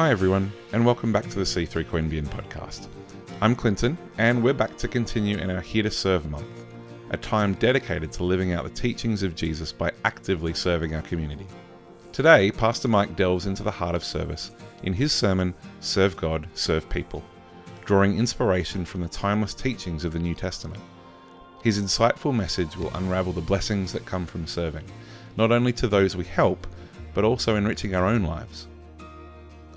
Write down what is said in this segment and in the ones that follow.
Hi, everyone, and welcome back to the C3 Queanbeyan podcast. I'm Clinton, and we're back to continue in our Here to Serve month, a time dedicated to living out the teachings of Jesus by actively serving our community. Today, Pastor Mike delves into the heart of service in his sermon, Serve God, Serve People, drawing inspiration from the timeless teachings of the New Testament. His insightful message will unravel the blessings that come from serving, not only to those we help, but also enriching our own lives.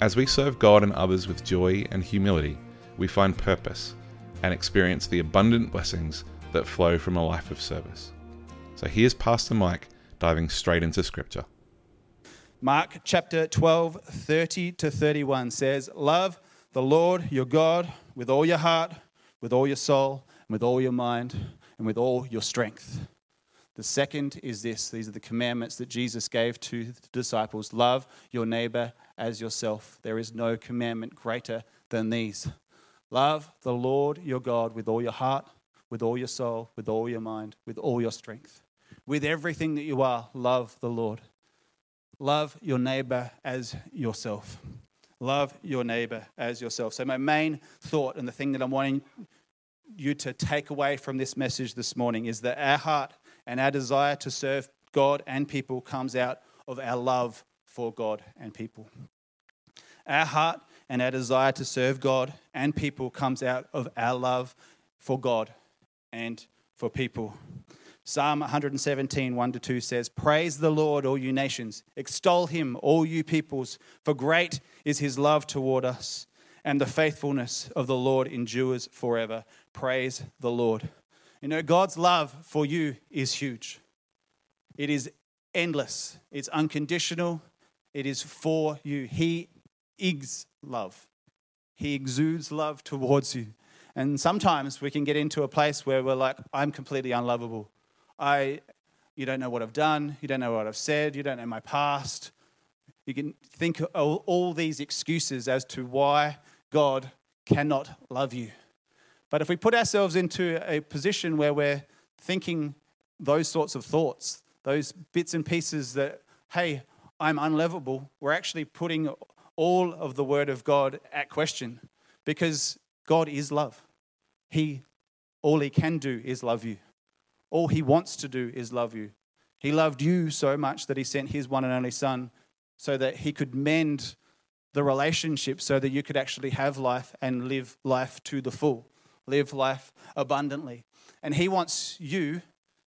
As we serve God and others with joy and humility, we find purpose and experience the abundant blessings that flow from a life of service. So here's Pastor Mike diving straight into Scripture. Mark chapter 12, 30 to 31 says, Love the Lord your God with all your heart, with all your soul, and with all your mind, and with all your strength. The second is this these are the commandments that Jesus gave to the disciples love your neighbor as yourself. There is no commandment greater than these. Love the Lord your God with all your heart, with all your soul, with all your mind, with all your strength. With everything that you are, love the Lord. Love your neighbor as yourself. Love your neighbor as yourself. So, my main thought and the thing that I'm wanting you to take away from this message this morning is that our heart and our desire to serve God and people comes out of our love for God and people. Our heart and our desire to serve God and people comes out of our love for God and for people. Psalm 117, 1 to 2 says, Praise the Lord, all you nations. Extol him, all you peoples, for great is his love toward us, and the faithfulness of the Lord endures forever. Praise the Lord. You know, God's love for you is huge, it is endless, it's unconditional, it is for you. He is love. He exudes love towards you. And sometimes we can get into a place where we're like, I'm completely unlovable. I, you don't know what I've done. You don't know what I've said. You don't know my past. You can think of all these excuses as to why God cannot love you. But if we put ourselves into a position where we're thinking those sorts of thoughts, those bits and pieces that, hey, I'm unlovable, we're actually putting all of the Word of God at question because God is love. He, all He can do is love you. All He wants to do is love you. He loved you so much that He sent His one and only Son so that He could mend the relationship so that you could actually have life and live life to the full, live life abundantly. And He wants you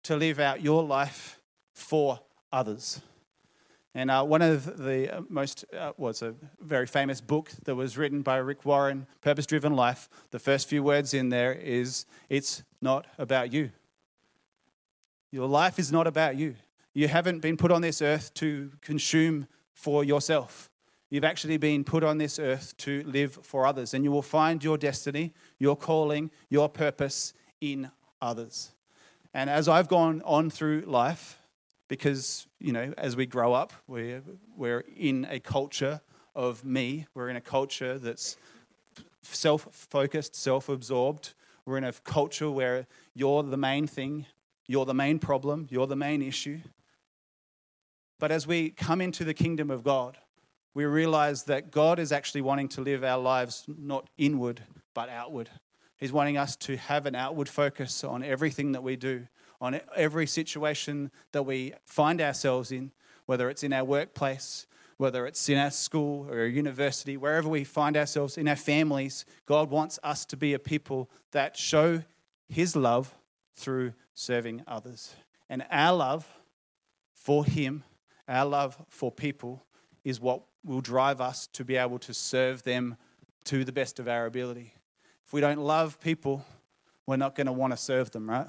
to live out your life for others. And uh, one of the uh, most, uh, was a very famous book that was written by Rick Warren, Purpose Driven Life. The first few words in there is, It's not about you. Your life is not about you. You haven't been put on this earth to consume for yourself. You've actually been put on this earth to live for others, and you will find your destiny, your calling, your purpose in others. And as I've gone on through life, because you know as we grow up we're, we're in a culture of me. We're in a culture that's self-focused self-absorbed. We're in a culture where you're the main thing you're the main problem you're the main issue. But as we come into the kingdom of god we realize that god is actually wanting to live our lives not inward but outward. He's wanting us to have an outward focus on everything that we do on every situation that we find ourselves in, whether it's in our workplace, whether it's in our school or a university, wherever we find ourselves in our families, God wants us to be a people that show His love through serving others. And our love for Him, our love for people, is what will drive us to be able to serve them to the best of our ability. If we don't love people, we're not going to want to serve them, right?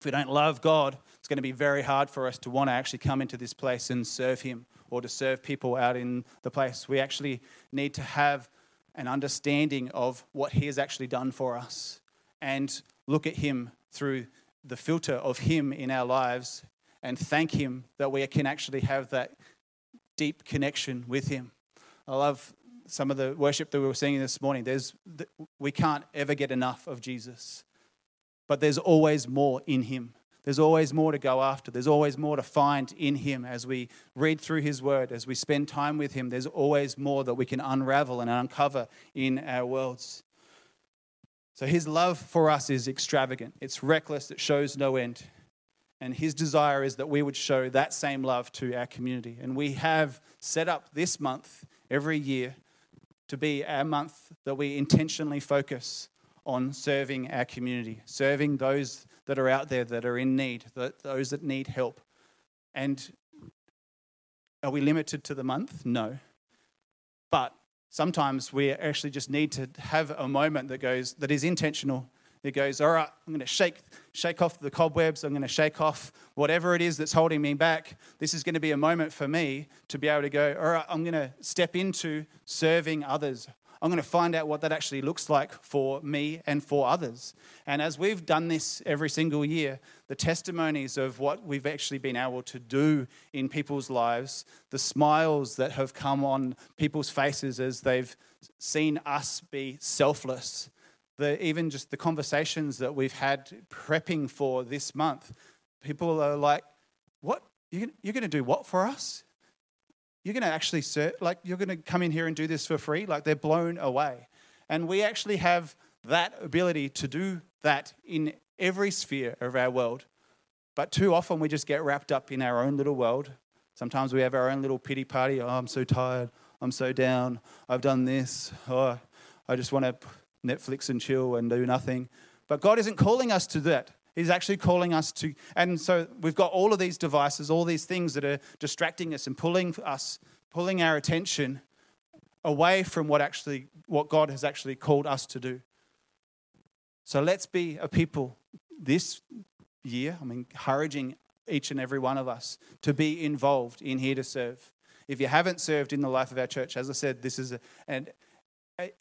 If we don't love God, it's going to be very hard for us to want to actually come into this place and serve Him or to serve people out in the place. We actually need to have an understanding of what He has actually done for us and look at Him through the filter of Him in our lives and thank Him that we can actually have that deep connection with Him. I love some of the worship that we were singing this morning. There's, we can't ever get enough of Jesus but there's always more in him. There's always more to go after. There's always more to find in Him as we read through His Word, as we spend time with Him. There's always more that we can unravel and uncover in our worlds. So His love for us is extravagant, it's reckless, it shows no end. And His desire is that we would show that same love to our community. And we have set up this month every year to be our month that we intentionally focus on serving our community, serving those that are out there that are in need, those that need help. And are we limited to the month? No. But sometimes we actually just need to have a moment that goes that is intentional. It goes, all right, I'm going to shake, shake off the cobwebs. I'm going to shake off whatever it is that's holding me back. This is going to be a moment for me to be able to go, all right, I'm going to step into serving others. I'm going to find out what that actually looks like for me and for others. And as we've done this every single year, the testimonies of what we've actually been able to do in people's lives, the smiles that have come on people's faces as they've seen us be selfless, the, even just the conversations that we've had prepping for this month, people are like, What? You're going to do what for us? You're going to actually serve, like, you're going to come in here and do this for free? Like, they're blown away. And we actually have that ability to do that in every sphere of our world. But too often we just get wrapped up in our own little world. Sometimes we have our own little pity party. Oh, I'm so tired. I'm so down. I've done this. Oh, I just want to Netflix and chill and do nothing. But God isn't calling us to that. He's actually calling us to, and so we've got all of these devices, all these things that are distracting us and pulling us, pulling our attention away from what actually, what God has actually called us to do. So let's be a people this year. I'm encouraging each and every one of us to be involved in here to serve. If you haven't served in the life of our church, as I said, this is a, an a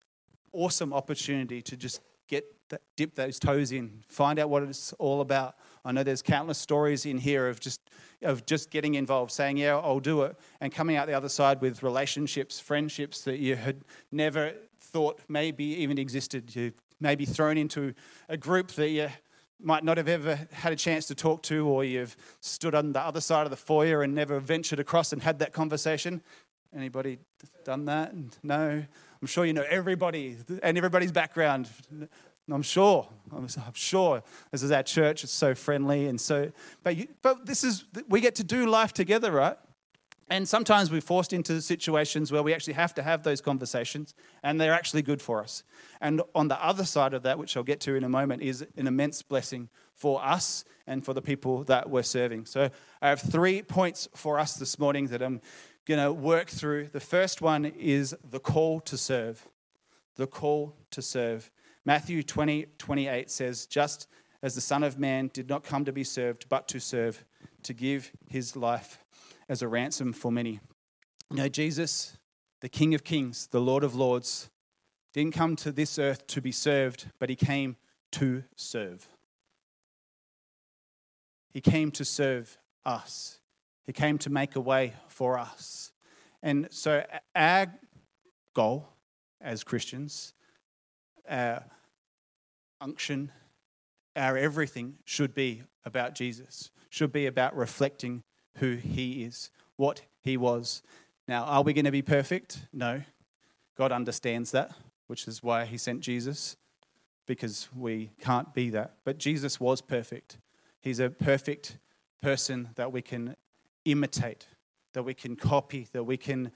awesome opportunity to just get that, dip those toes in, find out what it's all about. I know there's countless stories in here of just of just getting involved, saying, "Yeah, I'll do it," and coming out the other side with relationships, friendships that you had never thought maybe even existed. You maybe thrown into a group that you might not have ever had a chance to talk to, or you've stood on the other side of the foyer and never ventured across and had that conversation. Anybody done that? No. I'm sure you know everybody and everybody's background. I'm sure. I'm, sure. This is our church. It's so friendly and so. But you, but this is we get to do life together, right? And sometimes we're forced into situations where we actually have to have those conversations, and they're actually good for us. And on the other side of that, which I'll get to in a moment, is an immense blessing for us and for the people that we're serving. So I have three points for us this morning that I'm going to work through. The first one is the call to serve. The call to serve. Matthew 20, 28 says, Just as the Son of Man did not come to be served, but to serve, to give his life as a ransom for many. You know, Jesus, the King of Kings, the Lord of Lords, didn't come to this earth to be served, but he came to serve. He came to serve us. He came to make a way for us. And so, our goal as Christians, our unction, our everything should be about Jesus, should be about reflecting who he is, what he was. Now, are we going to be perfect? No. God understands that, which is why he sent Jesus, because we can't be that. But Jesus was perfect. He's a perfect person that we can imitate, that we can copy, that we can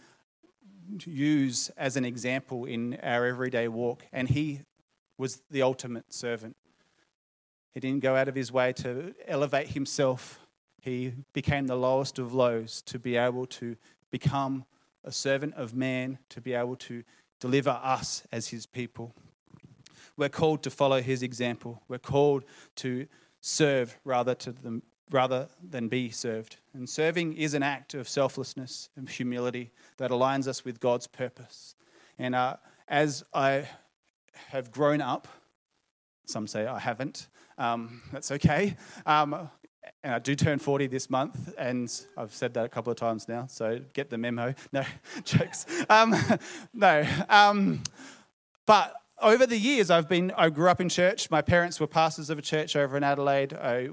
use as an example in our everyday walk. And he was the ultimate servant. He didn't go out of his way to elevate himself he became the lowest of lows to be able to become a servant of man, to be able to deliver us as his people. We're called to follow his example. We're called to serve rather, to the, rather than be served. And serving is an act of selflessness and humility that aligns us with God's purpose. And uh, as I have grown up, some say I haven't, um, that's okay. Um, and I do turn 40 this month, and I've said that a couple of times now, so get the memo. No, jokes. Um, no. Um, but over the years, I've been, I grew up in church. My parents were pastors of a church over in Adelaide. I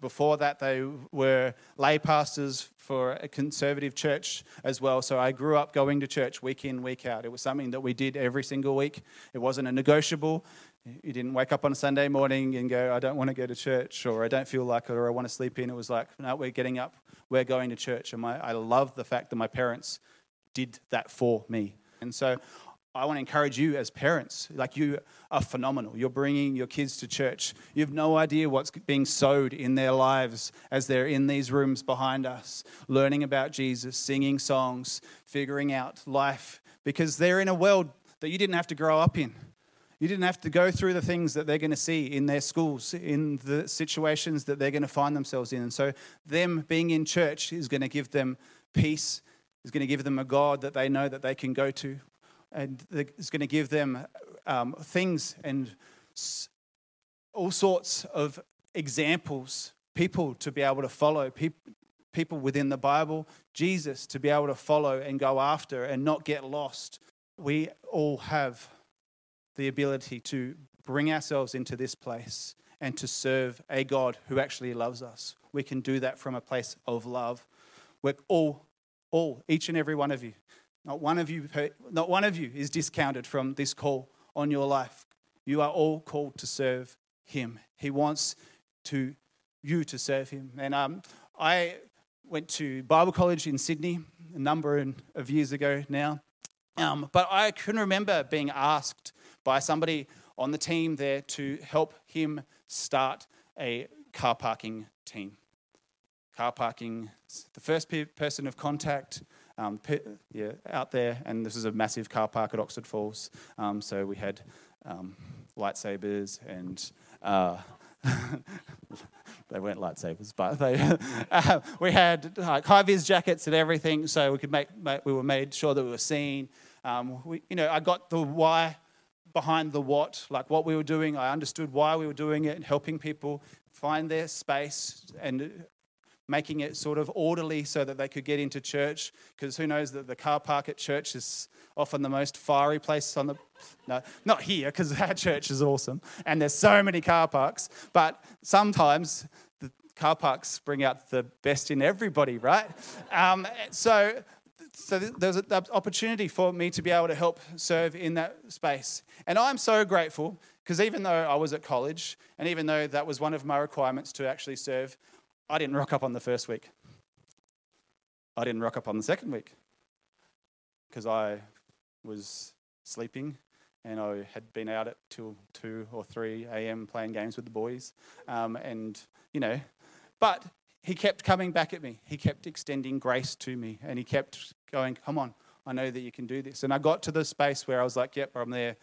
before that, they were lay pastors for a conservative church as well. So I grew up going to church week in, week out. It was something that we did every single week. It wasn't a negotiable. You didn't wake up on a Sunday morning and go, I don't want to go to church, or I don't feel like it, or I want to sleep in. It was like, no, we're getting up, we're going to church. And my, I love the fact that my parents did that for me. And so I want to encourage you as parents. Like, you are phenomenal. You're bringing your kids to church. You have no idea what's being sowed in their lives as they're in these rooms behind us, learning about Jesus, singing songs, figuring out life, because they're in a world that you didn't have to grow up in. You didn't have to go through the things that they're going to see in their schools, in the situations that they're going to find themselves in. And so, them being in church is going to give them peace, is going to give them a God that they know that they can go to, and is going to give them um, things and all sorts of examples, people to be able to follow, people within the Bible, Jesus to be able to follow and go after and not get lost. We all have the ability to bring ourselves into this place and to serve a God who actually loves us. We can do that from a place of love. We're all, all, each and every one of you. Not one of you, not one of you is discounted from this call on your life. You are all called to serve Him. He wants to you to serve Him. And um, I went to Bible college in Sydney a number of years ago now, um, but I can remember being asked by somebody on the team there to help him start a car parking team. Car parking, the first person of contact um, pe- yeah, out there, and this is a massive car park at Oxford Falls. Um, so we had um, lightsabers and uh, they weren't lightsabers, but they, uh, we had like high vis jackets and everything, so we could make, make we were made sure that we were seen. Um, we, you know, I got the why behind the what, like what we were doing. I understood why we were doing it and helping people find their space and making it sort of orderly so that they could get into church. Because who knows that the car park at church is often the most fiery place on the. No, not here, because our church is awesome and there's so many car parks. But sometimes the car parks bring out the best in everybody, right? Um, so so there's an opportunity for me to be able to help serve in that space. And I'm so grateful because even though I was at college and even though that was one of my requirements to actually serve, I didn't rock up on the first week. I didn't rock up on the second week because I was sleeping and I had been out at till 2 or 3 a.m. playing games with the boys. Um, and, you know, but he kept coming back at me. He kept extending grace to me and he kept going, Come on, I know that you can do this. And I got to the space where I was like, Yep, I'm there.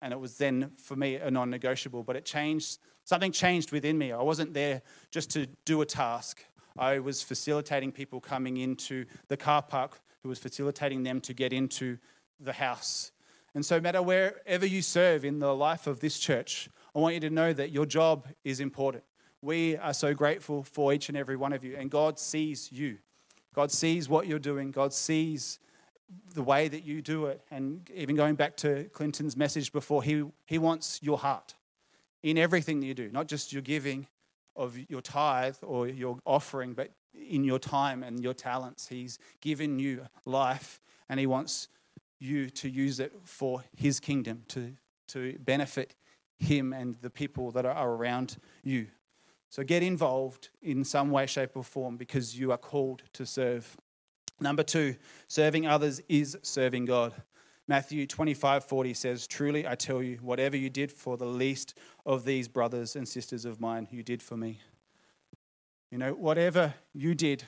And it was then for me a non negotiable, but it changed. Something changed within me. I wasn't there just to do a task. I was facilitating people coming into the car park, who was facilitating them to get into the house. And so, no matter wherever you serve in the life of this church, I want you to know that your job is important. We are so grateful for each and every one of you, and God sees you. God sees what you're doing. God sees the way that you do it. And even going back to Clinton's message before, he, he wants your heart in everything that you do, not just your giving of your tithe or your offering, but in your time and your talents. He's given you life and he wants you to use it for his kingdom, to, to benefit him and the people that are around you. So get involved in some way, shape, or form because you are called to serve. Number two, serving others is serving God. Matthew 25 40 says, Truly I tell you, whatever you did for the least of these brothers and sisters of mine, you did for me. You know, whatever you did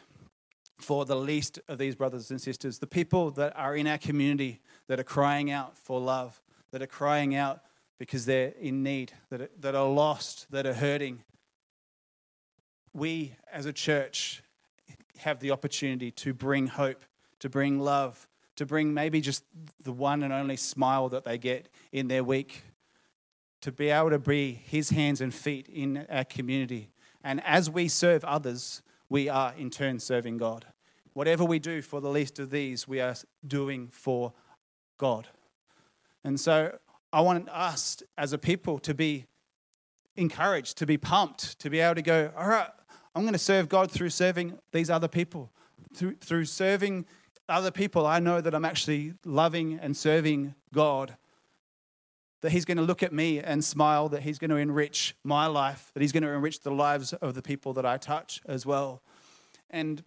for the least of these brothers and sisters, the people that are in our community that are crying out for love, that are crying out because they're in need, that are, that are lost, that are hurting, we as a church have the opportunity to bring hope, to bring love, to bring maybe just the one and only smile that they get in their week, to be able to be his hands and feet in our community. And as we serve others, we are in turn serving God. Whatever we do for the least of these, we are doing for God. And so I want us as a people to be encouraged, to be pumped, to be able to go, all right, I'm going to serve God through serving these other people. Through, through serving other people, I know that I'm actually loving and serving God. That He's going to look at me and smile, that He's going to enrich my life, that He's going to enrich the lives of the people that I touch as well. And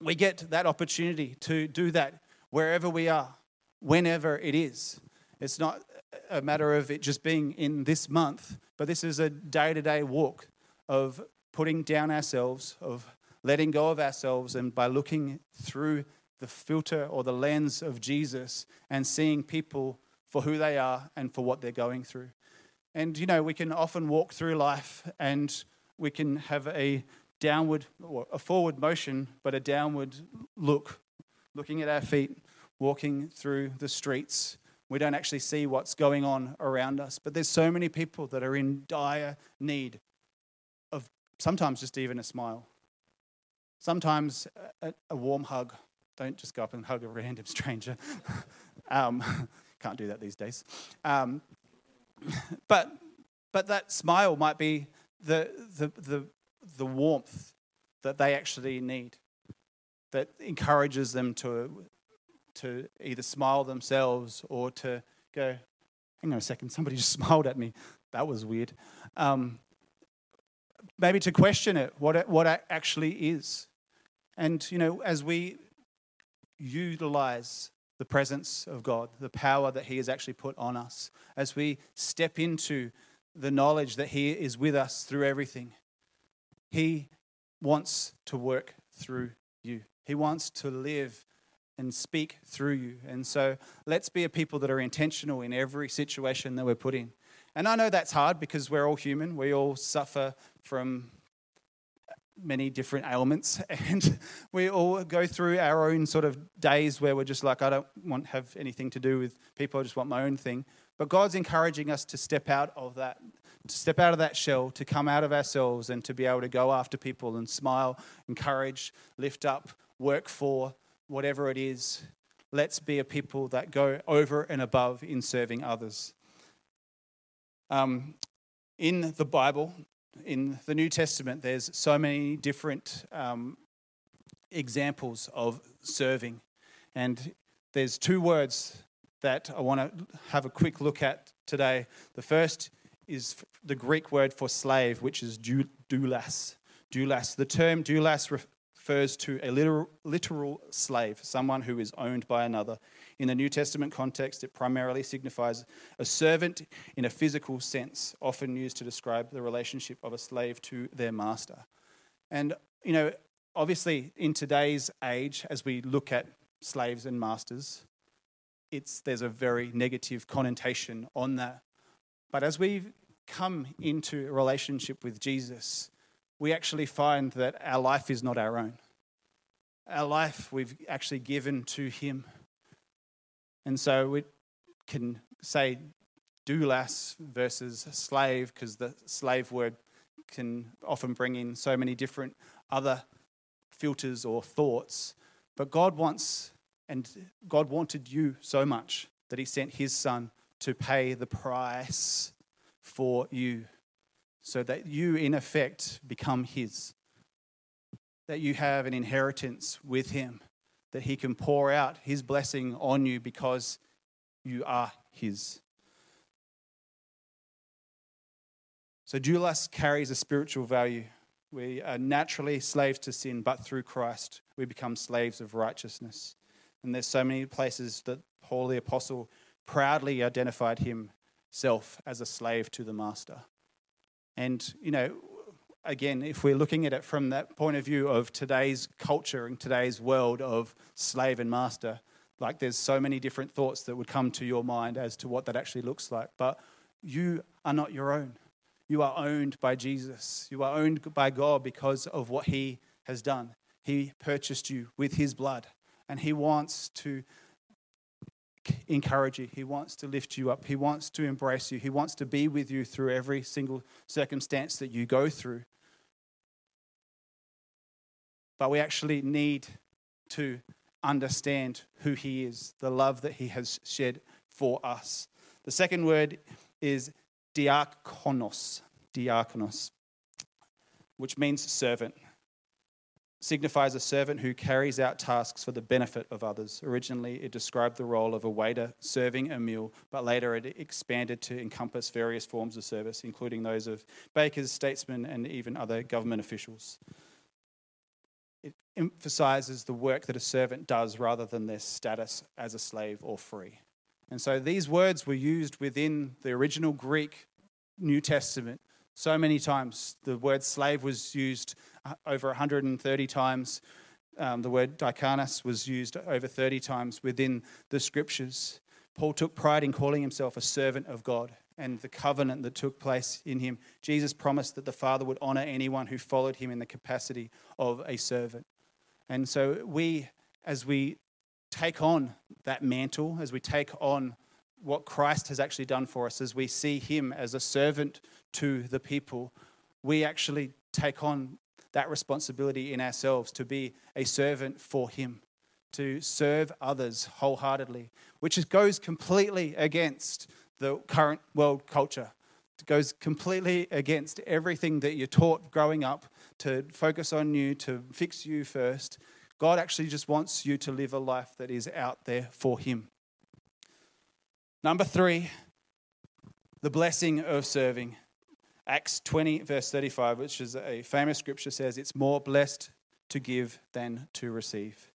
we get that opportunity to do that wherever we are, whenever it is. It's not a matter of it just being in this month, but this is a day to day walk of putting down ourselves, of letting go of ourselves, and by looking through the filter or the lens of Jesus and seeing people for who they are and for what they're going through. And, you know, we can often walk through life and we can have a downward or a forward motion, but a downward look, looking at our feet, walking through the streets. We don't actually see what's going on around us. But there's so many people that are in dire need of sometimes just even a smile. Sometimes a, a warm hug. Don't just go up and hug a random stranger. um, can't do that these days. Um, but, but that smile might be the, the, the, the warmth that they actually need, that encourages them to, to either smile themselves or to go, hang on a second, somebody just smiled at me. That was weird. Um, maybe to question it, what it, what it actually is. And, you know, as we utilize the presence of God, the power that He has actually put on us, as we step into the knowledge that He is with us through everything, He wants to work through you. He wants to live and speak through you. And so let's be a people that are intentional in every situation that we're put in. And I know that's hard because we're all human. We all suffer from many different ailments. And we all go through our own sort of days where we're just like i don't want have anything to do with people. I just want my own thing. But god's encouraging us to step out of that to step out of that shell to come out of ourselves and to be able to go after people and smile encourage lift up work for whatever it is. Let's be a people that go over and above in serving others. Um, in the Bible, in the New Testament, there's so many different um, examples of serving. And there's two words that I want to have a quick look at today. The first is the Greek word for slave, which is doulas. Doulos. The term doulos refers to a literal, literal slave, someone who is owned by another. In the New Testament context, it primarily signifies a servant in a physical sense, often used to describe the relationship of a slave to their master. And, you know, obviously in today's age, as we look at slaves and masters, it's, there's a very negative connotation on that. But as we come into a relationship with Jesus, we actually find that our life is not our own. Our life we've actually given to Him. And so we can say doulos versus slave because the slave word can often bring in so many different other filters or thoughts. But God wants, and God wanted you so much that He sent His Son to pay the price for you so that you, in effect, become His. That you have an inheritance with Him that He can pour out His blessing on you because you are His. So, doulos carries a spiritual value. We are naturally slaves to sin, but through Christ we become slaves of righteousness. And there's so many places that Paul the Apostle proudly identified himself as a slave to the Master. And, you know, again, if we're looking at it from that point of view of today's culture and today's world of slave and master, like there's so many different thoughts that would come to your mind as to what that actually looks like. But you are not your own. You are owned by Jesus. You are owned by God because of what He has done. He purchased you with His blood, and He wants to encourage you. He wants to lift you up. He wants to embrace you. He wants to be with you through every single circumstance that you go through. But we actually need to understand who He is, the love that He has shed for us. The second word is diakonos, diakonos, which means servant. Signifies a servant who carries out tasks for the benefit of others. Originally, it described the role of a waiter serving a meal, but later it expanded to encompass various forms of service, including those of bakers, statesmen, and even other government officials. It emphasizes the work that a servant does rather than their status as a slave or free. And so these words were used within the original Greek New Testament so many times. The word slave was used uh, over 130 times. Um, the word diakonos was used over 30 times within the scriptures. Paul took pride in calling himself a servant of God and the covenant that took place in him. Jesus promised that the Father would honor anyone who followed him in the capacity of a servant. And so we, as we take on that mantle, as we take on what Christ has actually done for us, as we see him as a servant to the people, we actually take on that responsibility in ourselves to be a servant for him, to serve others wholeheartedly, which goes completely against the current world culture. It goes completely against everything that you're taught growing up to focus on you, to fix you first. God actually just wants you to live a life that is out there for Him. Number three, the blessing of serving. Acts 20, verse 35, which is a famous scripture, says, It's more blessed to give than to receive.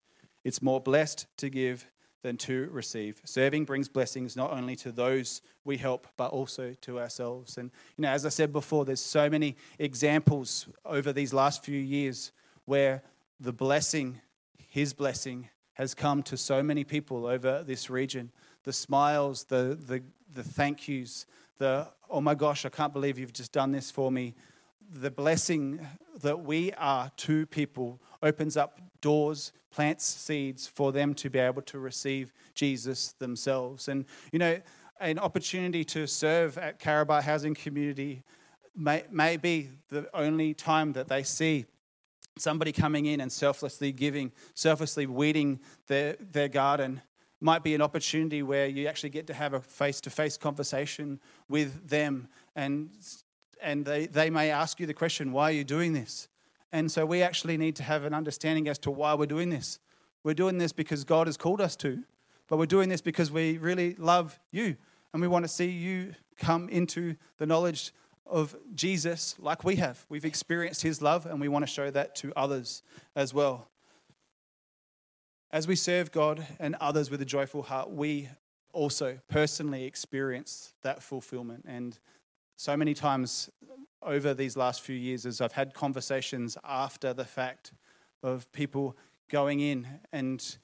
It's more blessed to give than to receive. Serving brings blessings not only to those we help, but also to ourselves. And, you know, as I said before, there's so many examples over these last few years where the blessing, His blessing, has come to so many people over this region the smiles, the, the, the thank yous, the, oh my gosh, I can't believe you've just done this for me. The blessing that we are to people opens up doors, plants seeds for them to be able to receive Jesus themselves. And, you know, an opportunity to serve at Karabar Housing Community may, may be the only time that they see somebody coming in and selflessly giving, selflessly weeding their, their garden might be an opportunity where you actually get to have a face to face conversation with them and and they, they may ask you the question, why are you doing this? And so we actually need to have an understanding as to why we're doing this. We're doing this because God has called us to, but we're doing this because we really love you and we want to see you come into the knowledge of Jesus like we have. We've experienced his love and we want to show that to others as well. As we serve God and others with a joyful heart, we also personally experience that fulfillment. And so many times over these last few years, as I've had conversations after the fact of people going in and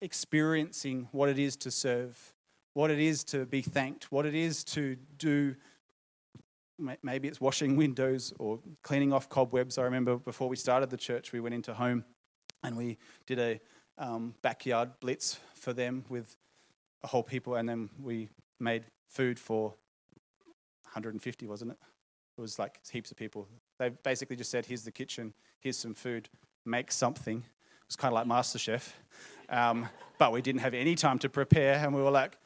experiencing what it is to serve, what it is to be thanked, what it is to do. Maybe it's washing windows or cleaning off cobwebs. I remember before we started the church, we went into home and we did a um, backyard blitz for them with a whole people, and then we made food for 150, wasn't it? It was like heaps of people. They basically just said, "Here's the kitchen. Here's some food. Make something." It was kind of like MasterChef, um, but we didn't have any time to prepare, and we were like,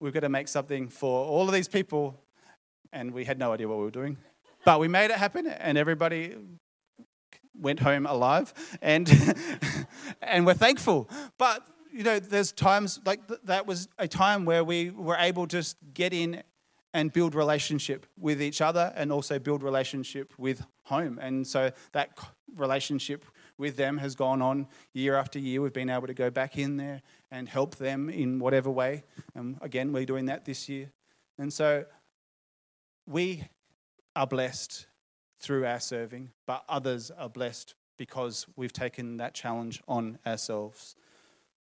"We've got to make something for all of these people," and we had no idea what we were doing. But we made it happen, and everybody went home alive, and and we're thankful. But you know, there's times like th- that was a time where we were able to get in and build relationship with each other, and also build relationship with home. And so that relationship with them has gone on year after year. We've been able to go back in there and help them in whatever way. And again, we're doing that this year. And so we are blessed through our serving, but others are blessed because we've taken that challenge on ourselves.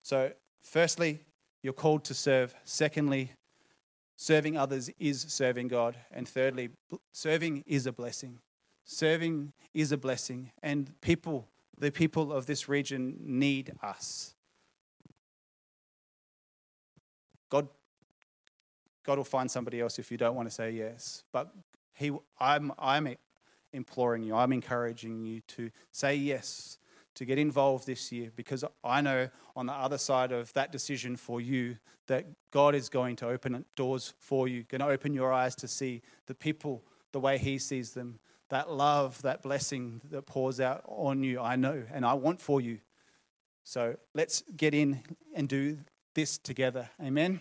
So, firstly, you're called to serve. Secondly, serving others is serving God. And thirdly, serving is a blessing. Serving is a blessing. And people, the people of this region, need us. God, God will find somebody else if you don't want to say yes. But he, I'm, I'm imploring you, I'm encouraging you to say yes, to get involved this year, because I know on the other side of that decision for you that God is going to open doors for you, going to open your eyes to see the people the way He sees them, that love, that blessing that pours out on you, I know, and I want for you. So let's get in and do this together. Amen.